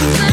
good.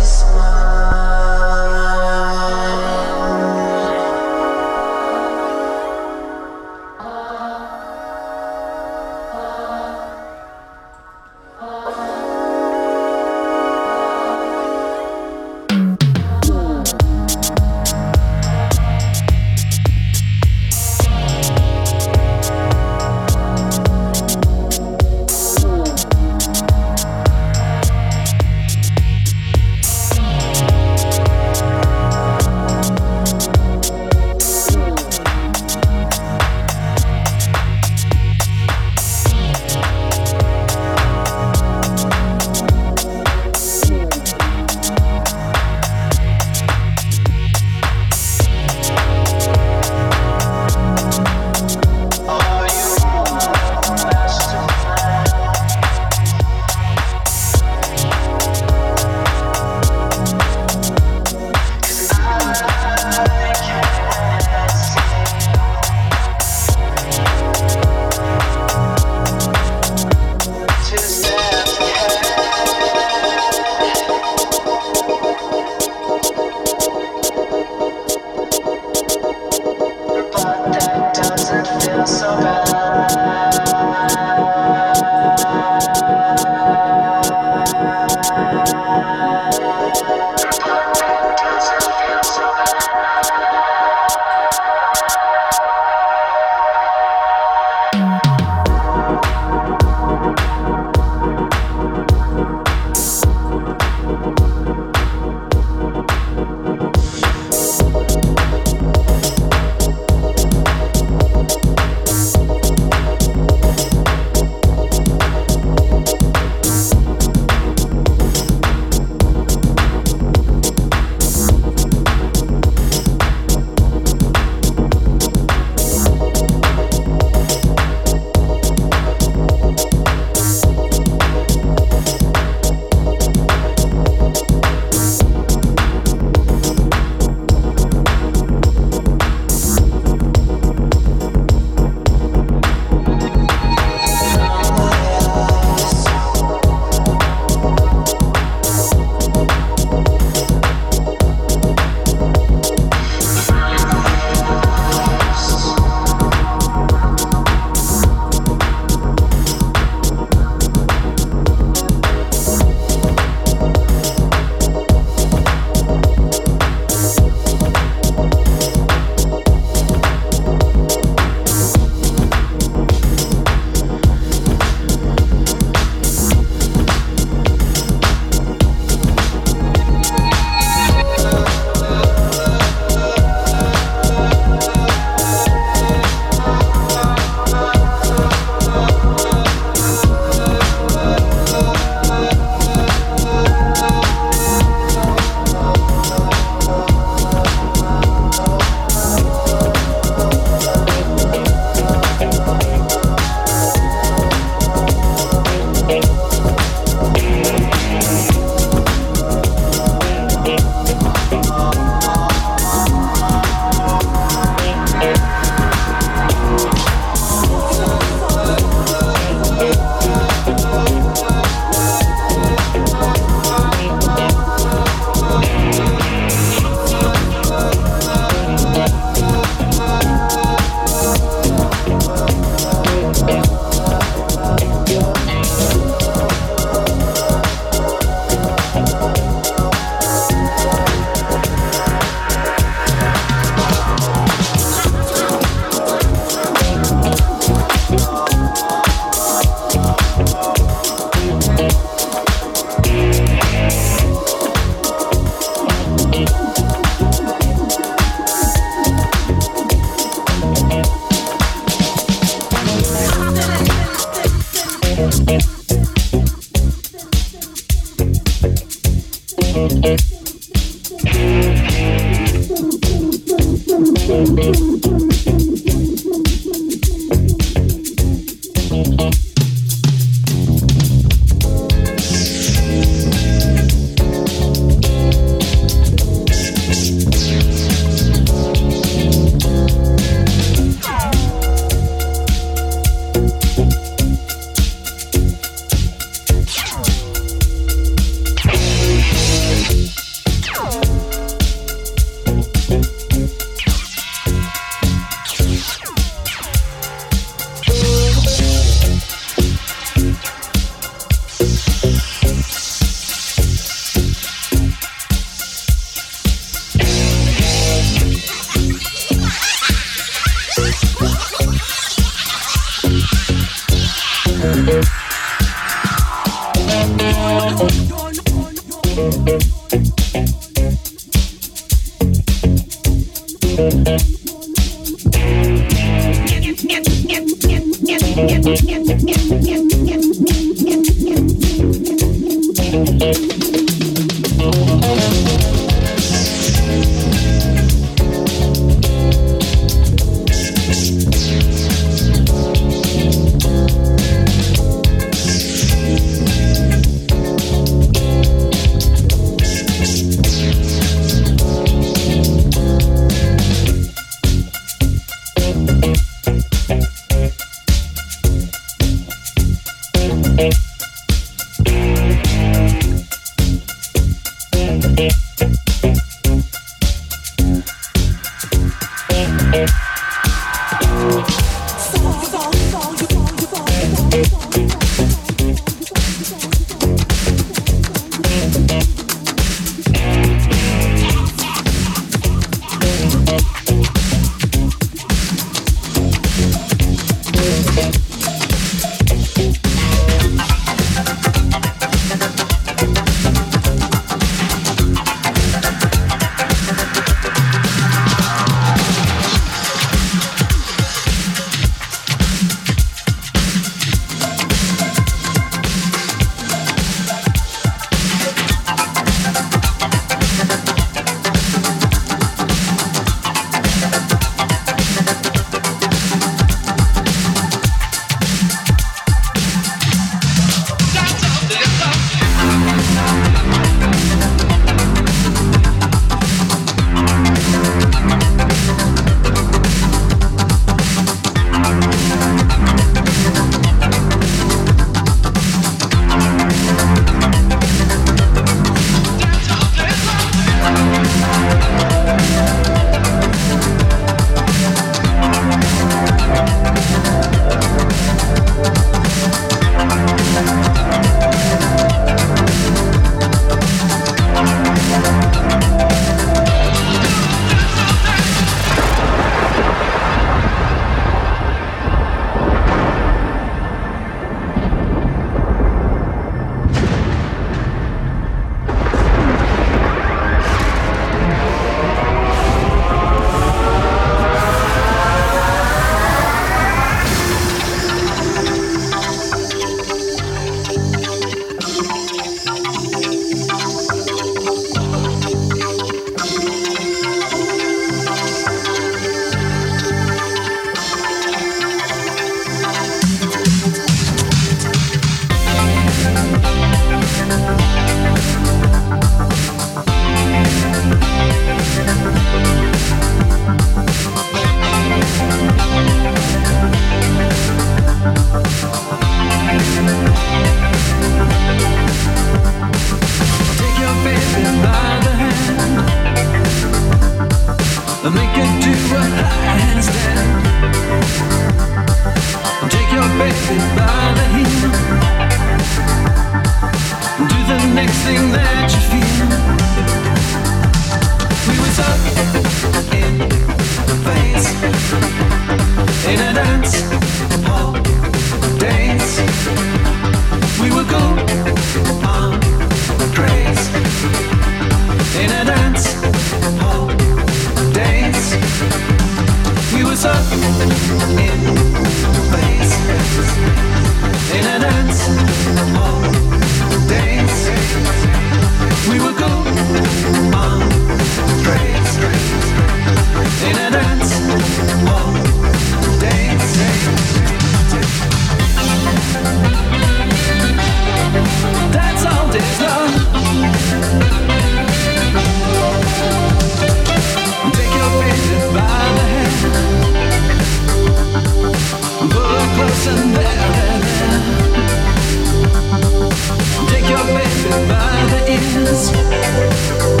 other is.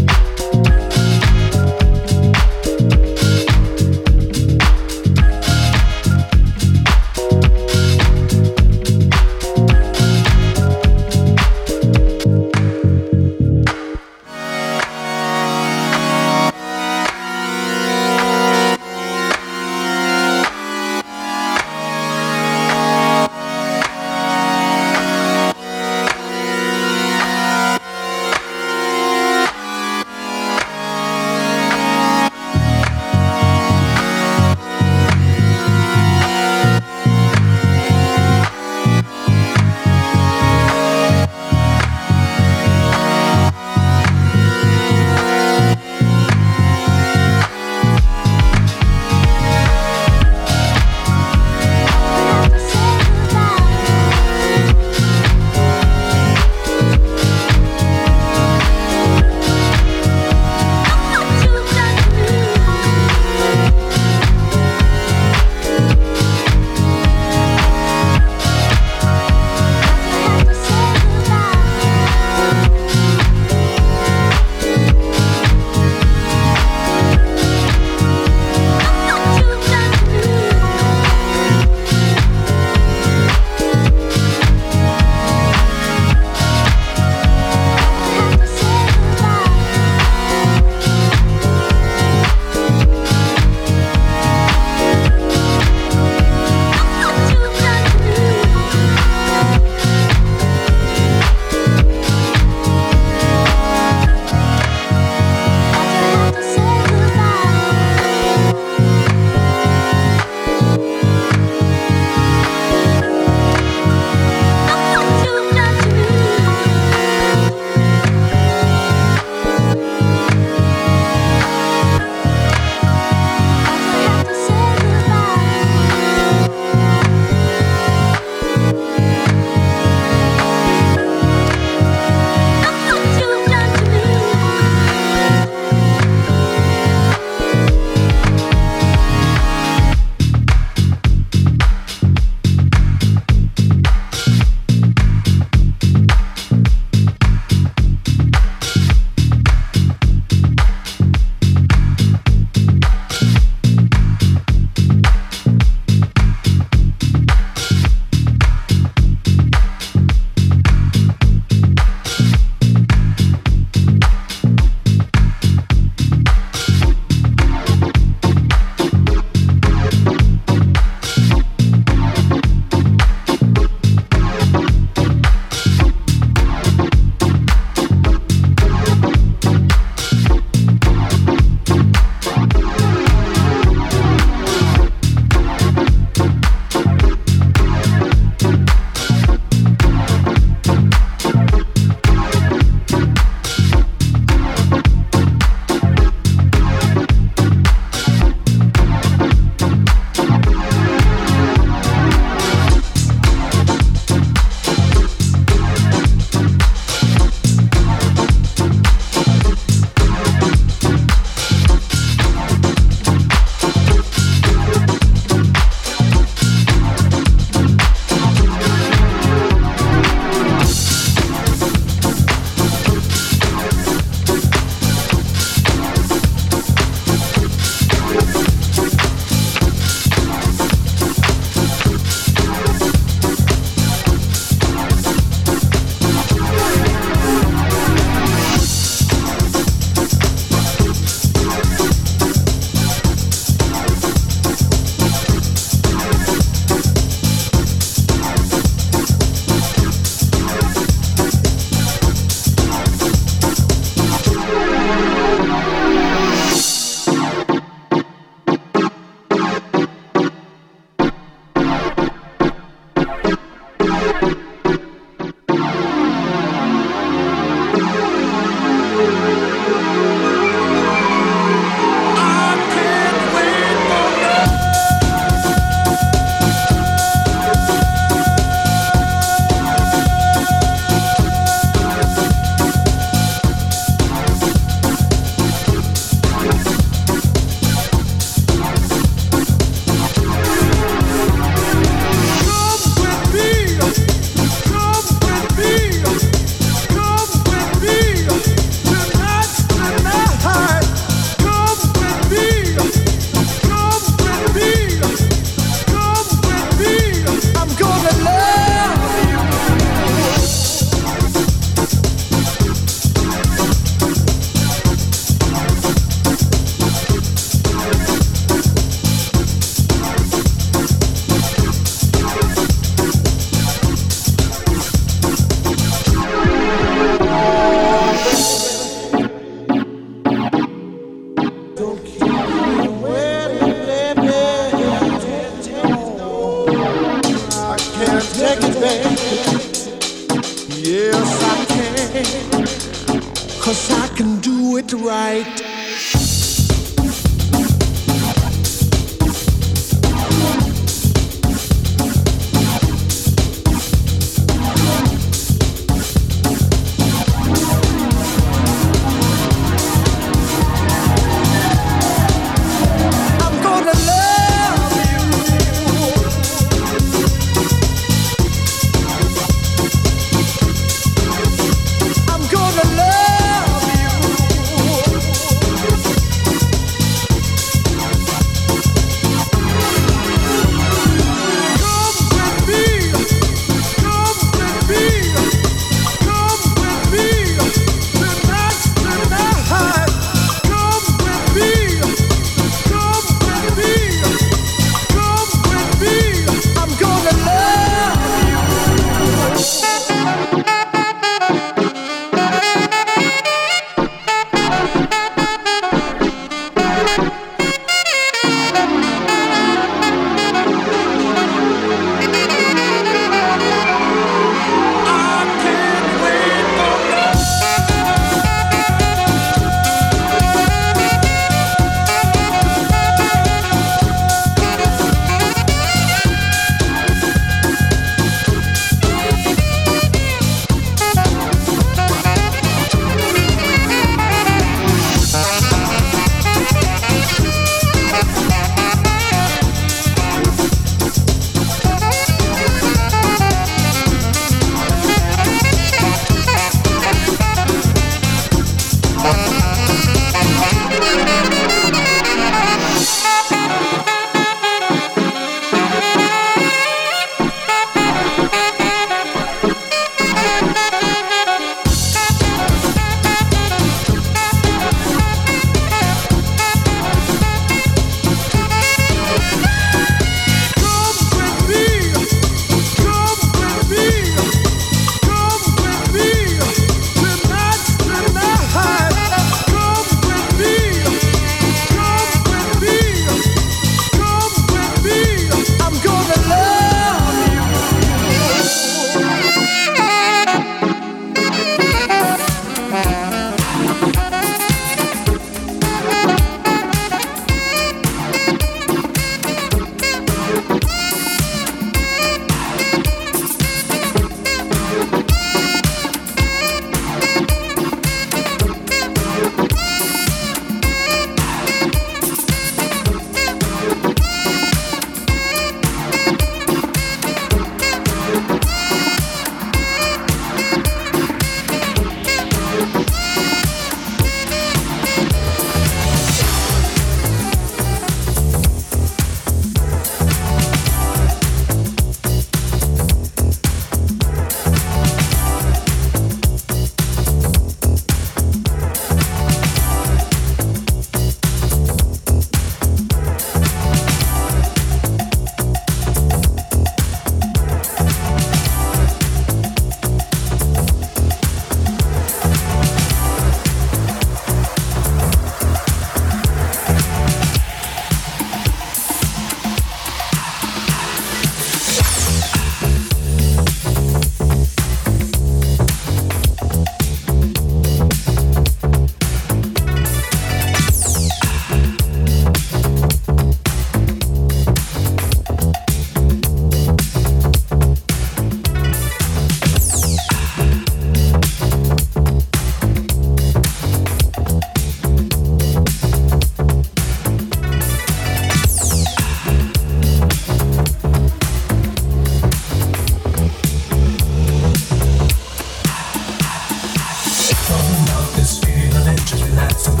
this feeling to relax. I'm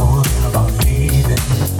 about leaving.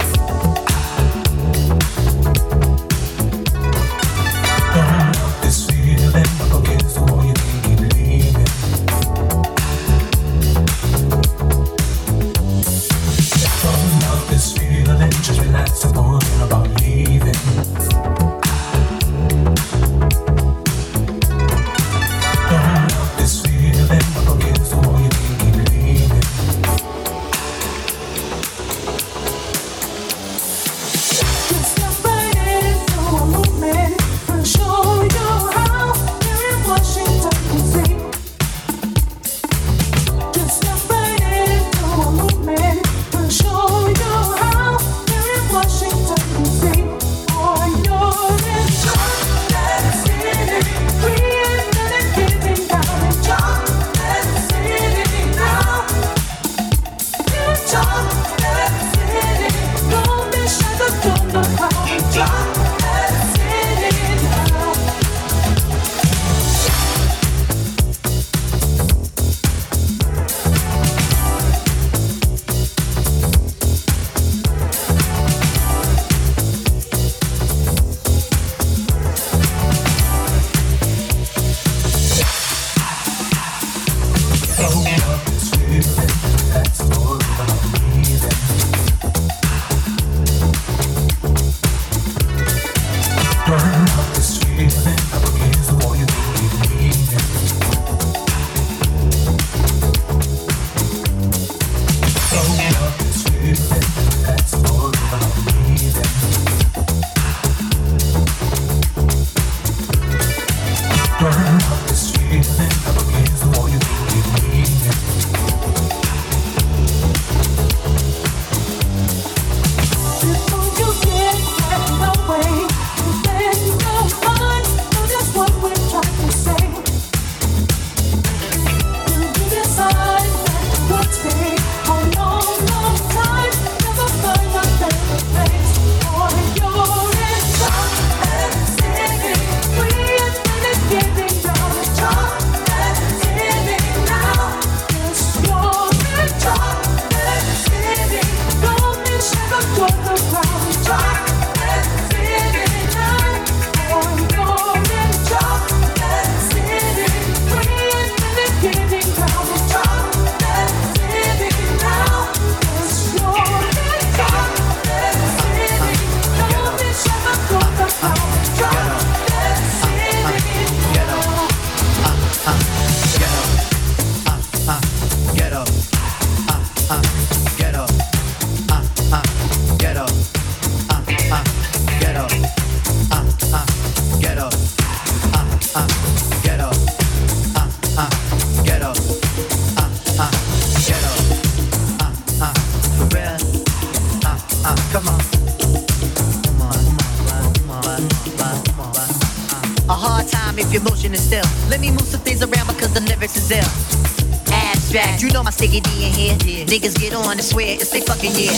Niggas get on and swear it's they fucking yeah.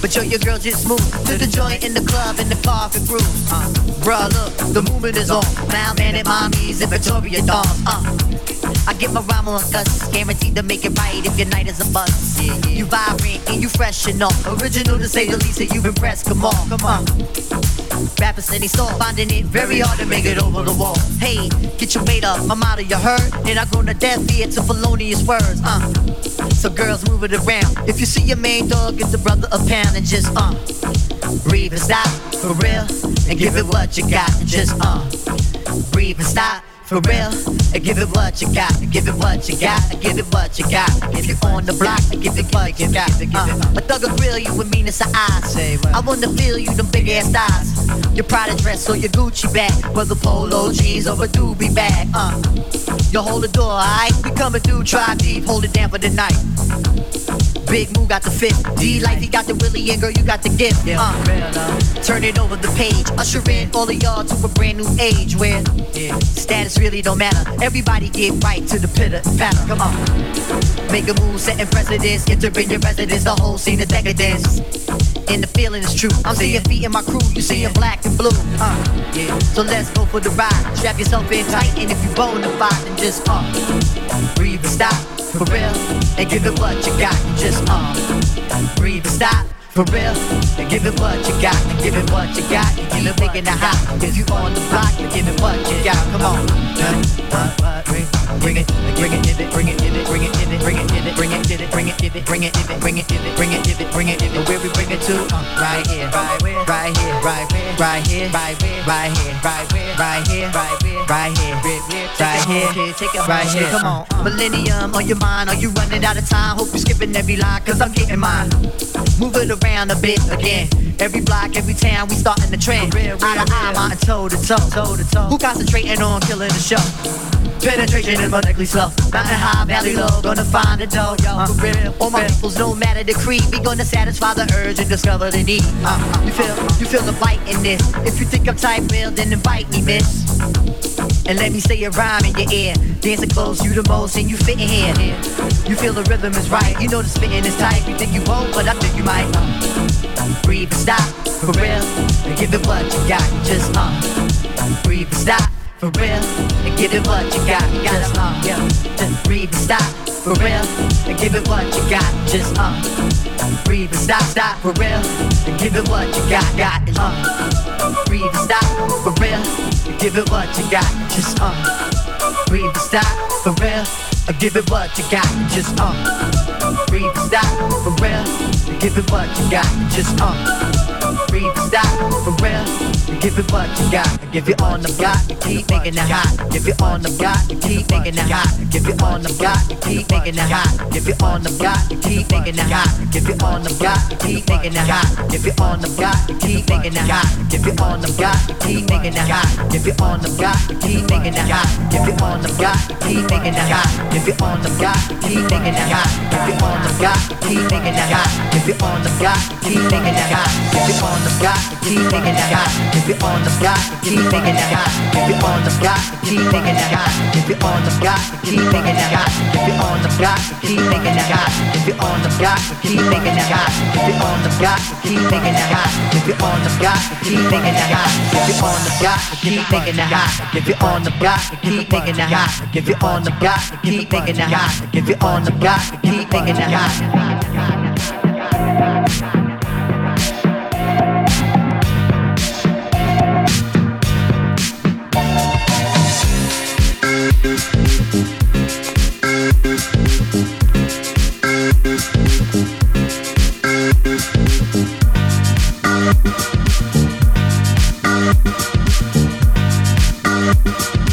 But yo, your girl just moved to the joint in the club in the park and groove. Uh, bruh, look, the movement is on. Now man at mommy's in Victoria dolls. Uh, I get my rhyme on cuz guaranteed to make it right if your night is a buzz. Yeah, yeah. You vibrant and you fresh and all. Original to say the least, that you've impressed. Come on, come on. Rappers say they start finding it very hard to make it over the wall. Hey, get your weight up, I'm out of your hurt. And I grown to death ear to felonious words. Uh. So girls move it around. If you see your main dog, get the brother a pound and just uh breathe and stop for real and give it what you got and just uh breathe and stop for real. And give it what you got, give it what you got, give it what you got. If you're on the block, give it what you got. Uh, a thug will grill you with meanness of eyes. I wanna feel you, them big ass thighs. Your Prada dress or your Gucci bag, whether polo jeans or a doobie bag. Uh, you hold the door, alright? We coming through, try deep, hold it down for the night. Big Moo got the fit. D Life, he got the Willie, and girl, you got the gift. Yeah, uh, turn it over the page. Usher in all of y'all to a brand new age where yeah, status really don't matter. Everybody get right to the pitter patter. Come on. Make a move, setting precedence. Enter in your residence, the whole scene of decadence. And the feeling is true. I'm seeing feet in my crew, you see seeing black and blue. Uh, yeah. So let's go for the ride. Strap yourself in tight, and if you bona fide, then just uh, breathe and stop for real, and give it what you got. Just uh, breathe stop for real. And give it what you got, and give it what you got. And keep it making it hot. If you on the block, and give it what you got. Come on. Bring it, bring it, give it, bring it, give it, bring it, give it, bring it, give it, bring it, give it, bring it, give it, bring it, it, bring it, it, bring it, it, bring it, it. Where we bring it to? Right here, right where, right here, right where, right here, right where, right here, right where, right here, right where, right here, right here, take it right here. Come on, millennium on your mind. Are you running out of time? Hope you're skipping every line, cause I'm getting mine. Move it around a bit again. Every block, every town, we starting the trend. Eye to eye, mountain toe to toe, toe to toe. Who concentrating on killing the show? Penetration is monically slow. Mountain high, valley low, gonna find a dough, yo. Uh, for real. All my peoples, no matter the creed, we gonna satisfy the urge and discover the need. Uh, you feel, you feel the bite in this. If you think I'm tight, real, then invite me, miss. And let me say a rhyme in your ear. Dancing close, you the most, and you fit in here. You feel the rhythm is right. You know the spitting is tight. You think you won't, but I think you might. Breathe and stop, for real. Give it what you got. Just uh, breathe and stop for real, and give it what you got. Gotta uh, yeah, just breathe and stop, for real, and give it what you got. Just uh, breathe and stop, stop, for real, and give it what you got. Got it, uh, breathe and stop, for real, and give it what you got. Just uh, breathe and stop, for real, and give it what you got. Just uh, breathe and stop, for real, and give it what you got. Just uh free to stop. For real, give it what you got. Give it on the block, keep making it hot. Give it on the block, keep making it hot. Give it on the block, keep making it hot. Give it on the block, keep making it hot. Give it on the block, keep making it hot. Give it on the block, keep making it hot. Give it on the block, keep making it hot. Give it on the block, keep making it hot. Give it on the block, keep making it hot. Give it on the block, keep making it hot. Give it on the block, keep making it hot. Give it on the block, keep making it hot. Give it on the block, keep making it hot. Give it on the block, keep making it hot. Give it on the block, keep making it hot. Give it on the block, keep making it hot. Give it on the block, keep making it hot. Give it on the block, keep making it hot. Give it on the block, keep making it hot. Give it on the block, keep making it hot. Give it on the block, keep making it hot. Give it on the block, keep making it hot. Give it on the block, keep making it hot. Give it on the block, keep making it hot. Bye.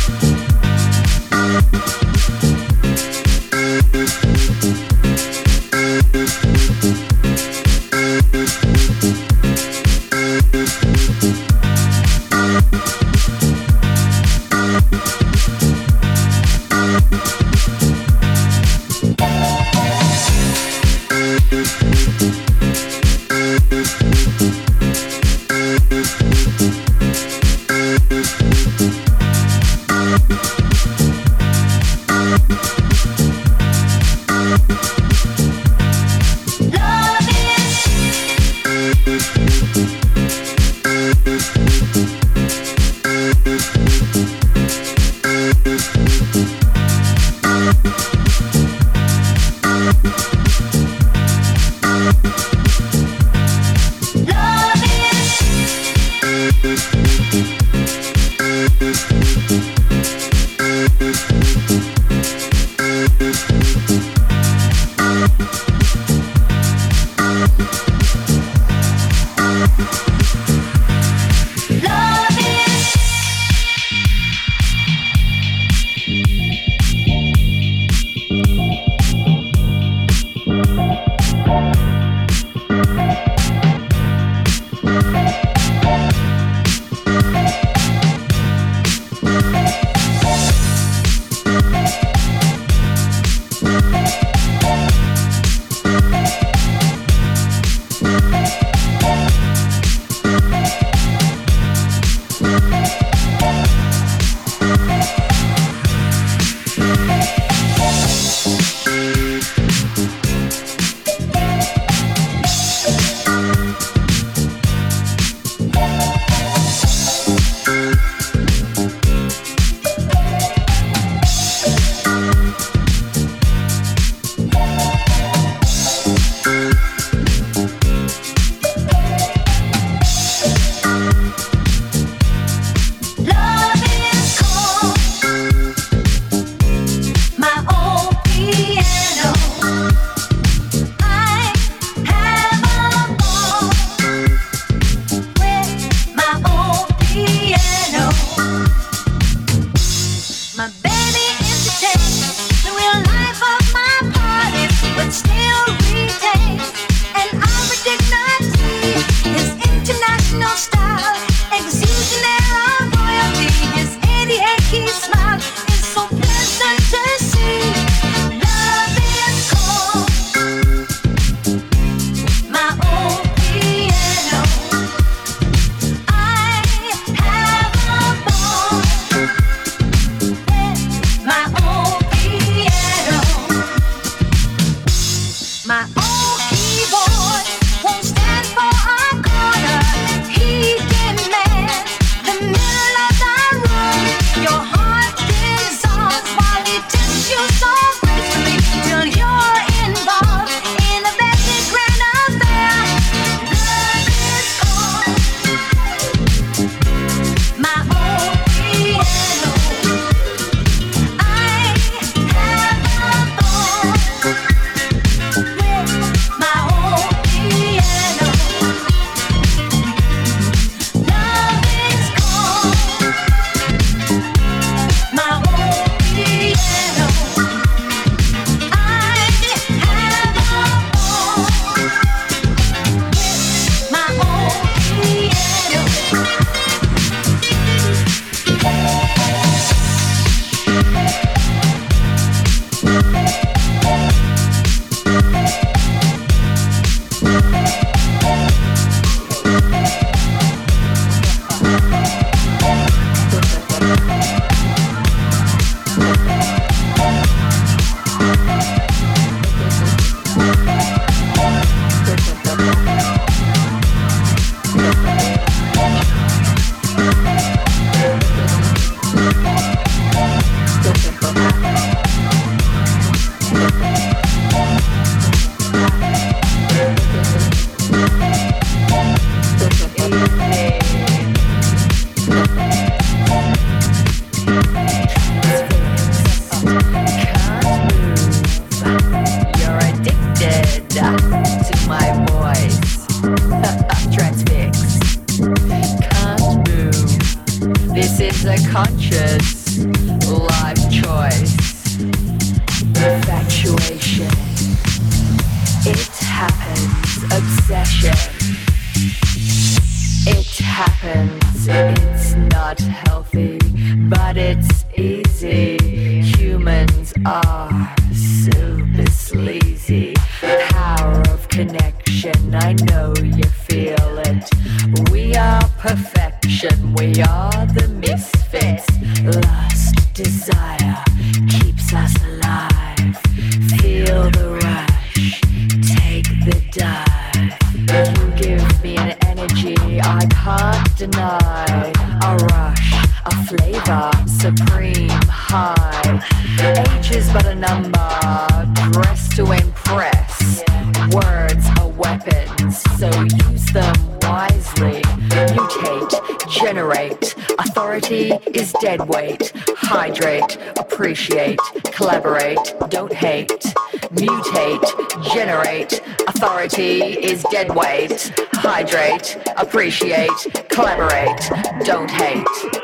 I know you feel it. We are perfection, we are the appreciate, collaborate, don't hate, mutate, generate. Authority is dead weight. Hydrate, appreciate, collaborate, don't hate.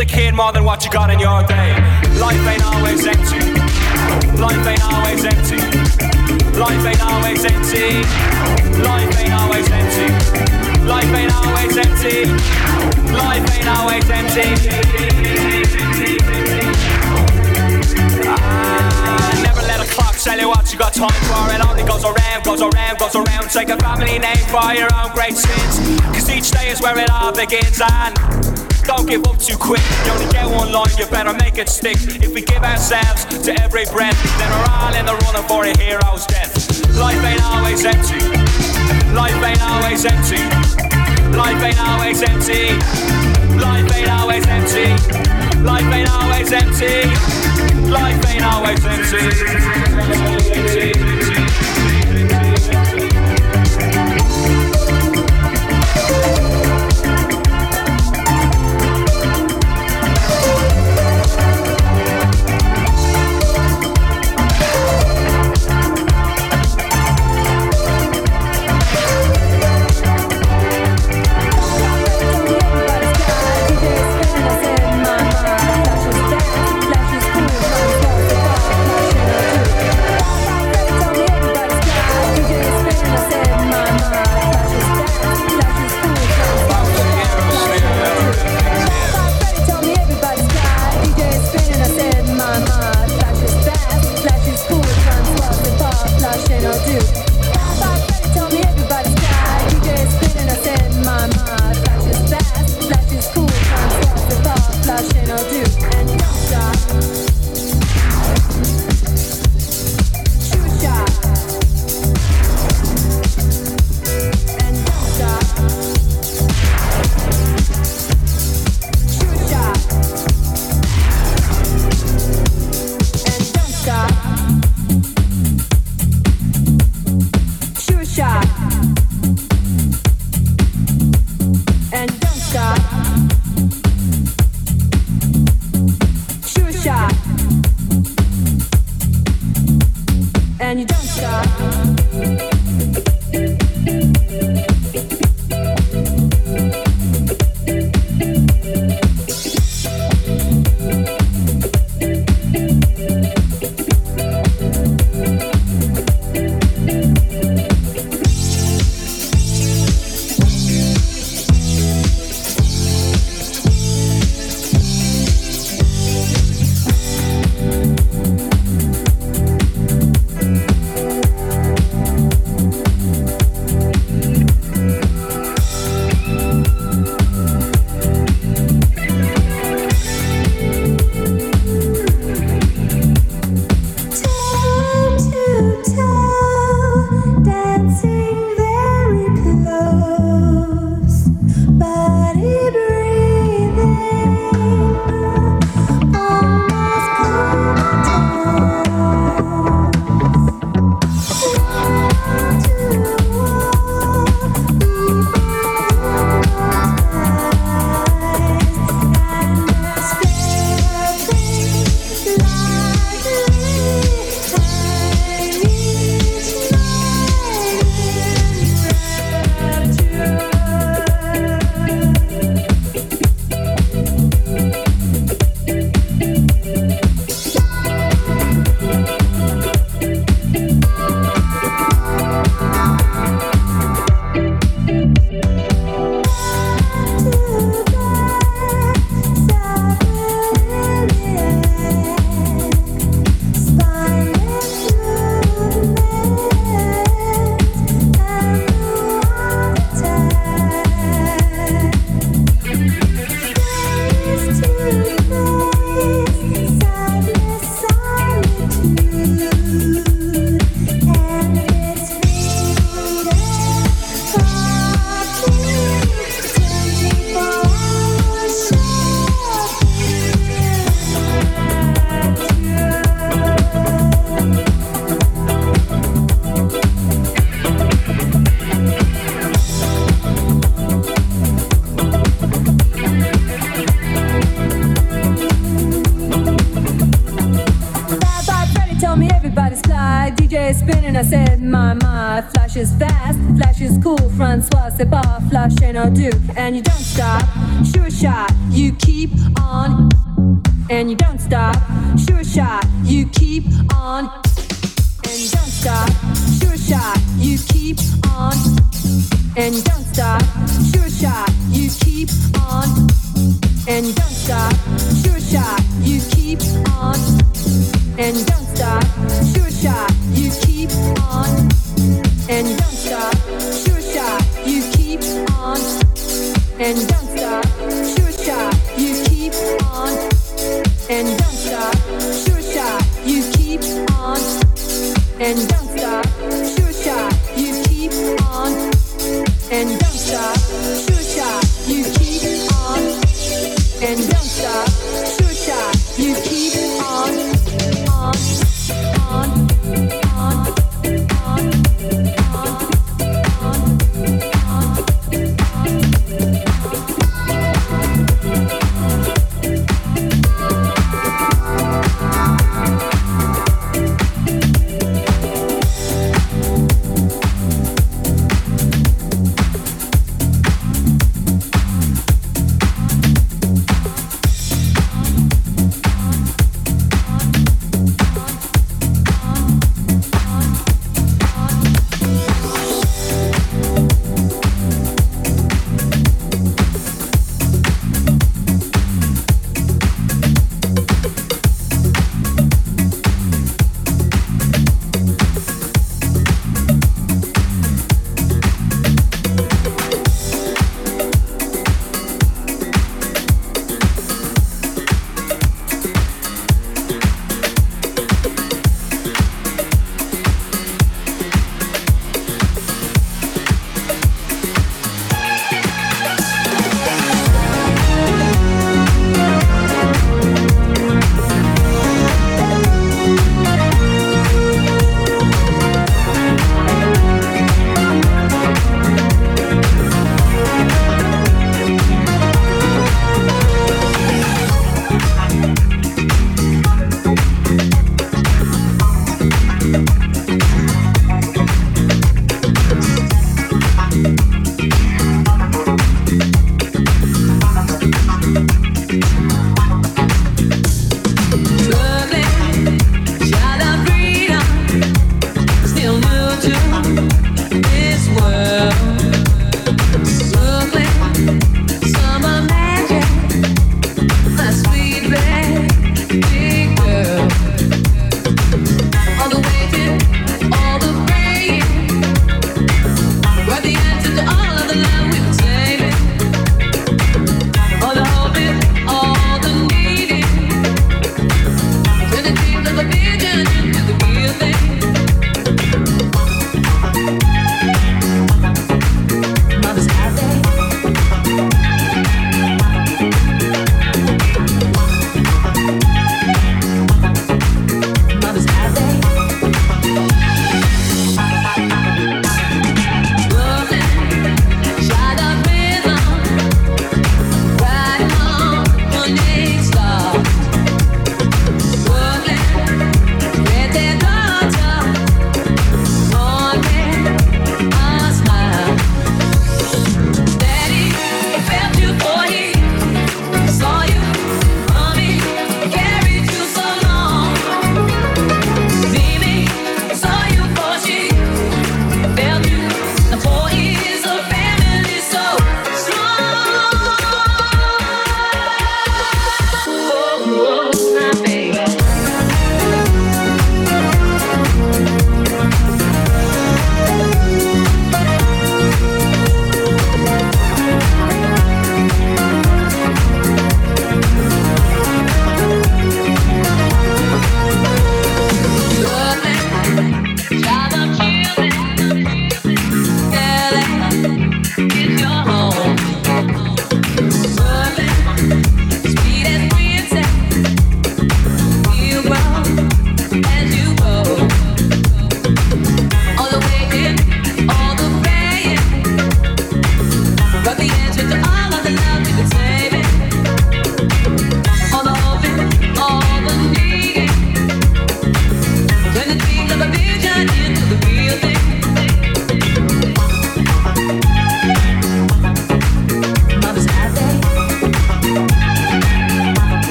The kid more than what you got in your day. Life ain't always empty. Life ain't always empty. Life ain't always empty. Life ain't always empty. Life ain't always empty. Life ain't always empty. Ah, never let a clock tell you what you got time for. It only goes around, goes around, goes around. Take a family name for your own great sins. Cause each day is where it all begins. And don't give up too quick. You only get one line, you better make it stick. If we give ourselves to every breath, then we're all in the running for a hero's death. Life ain't always empty. Life ain't always empty. Life ain't always empty. Life ain't always empty. Life ain't always empty. Life ain't always empty. Flash and I do. And you don't stop,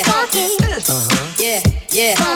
Uh-huh. yeah, yeah, yeah.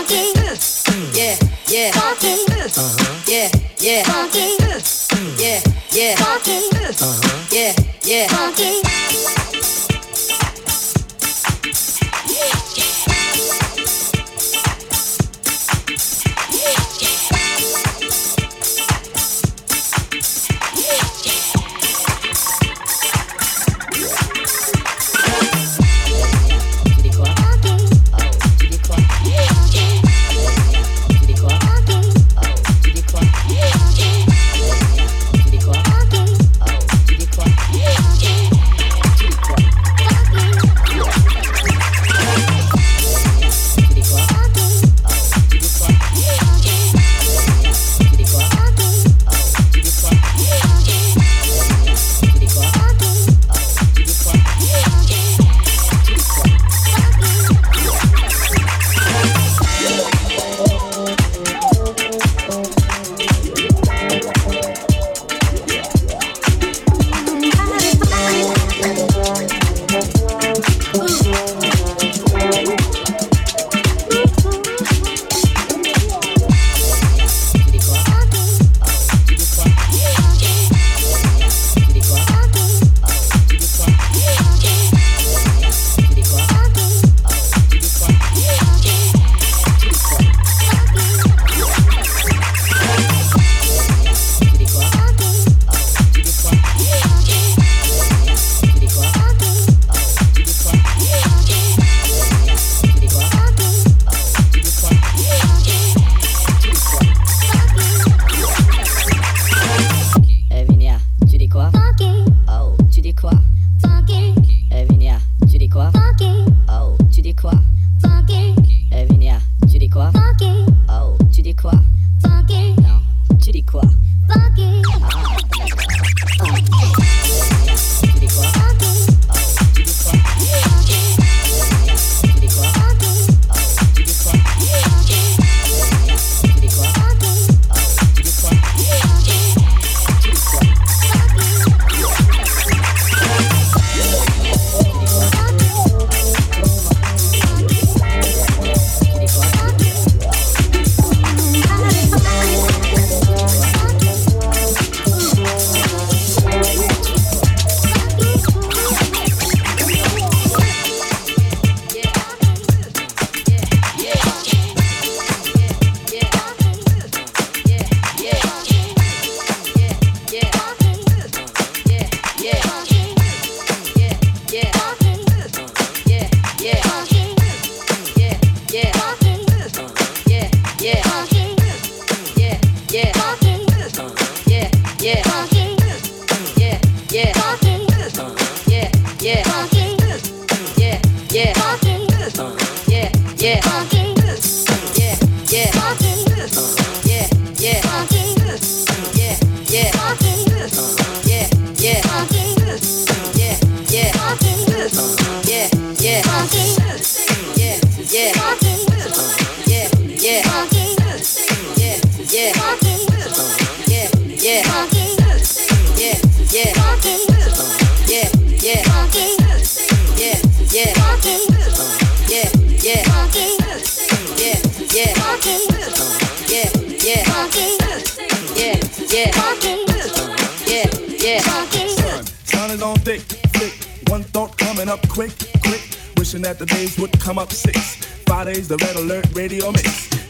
coming up quick, quick. Wishing that the days would come up six. Fridays, the red alert radio mix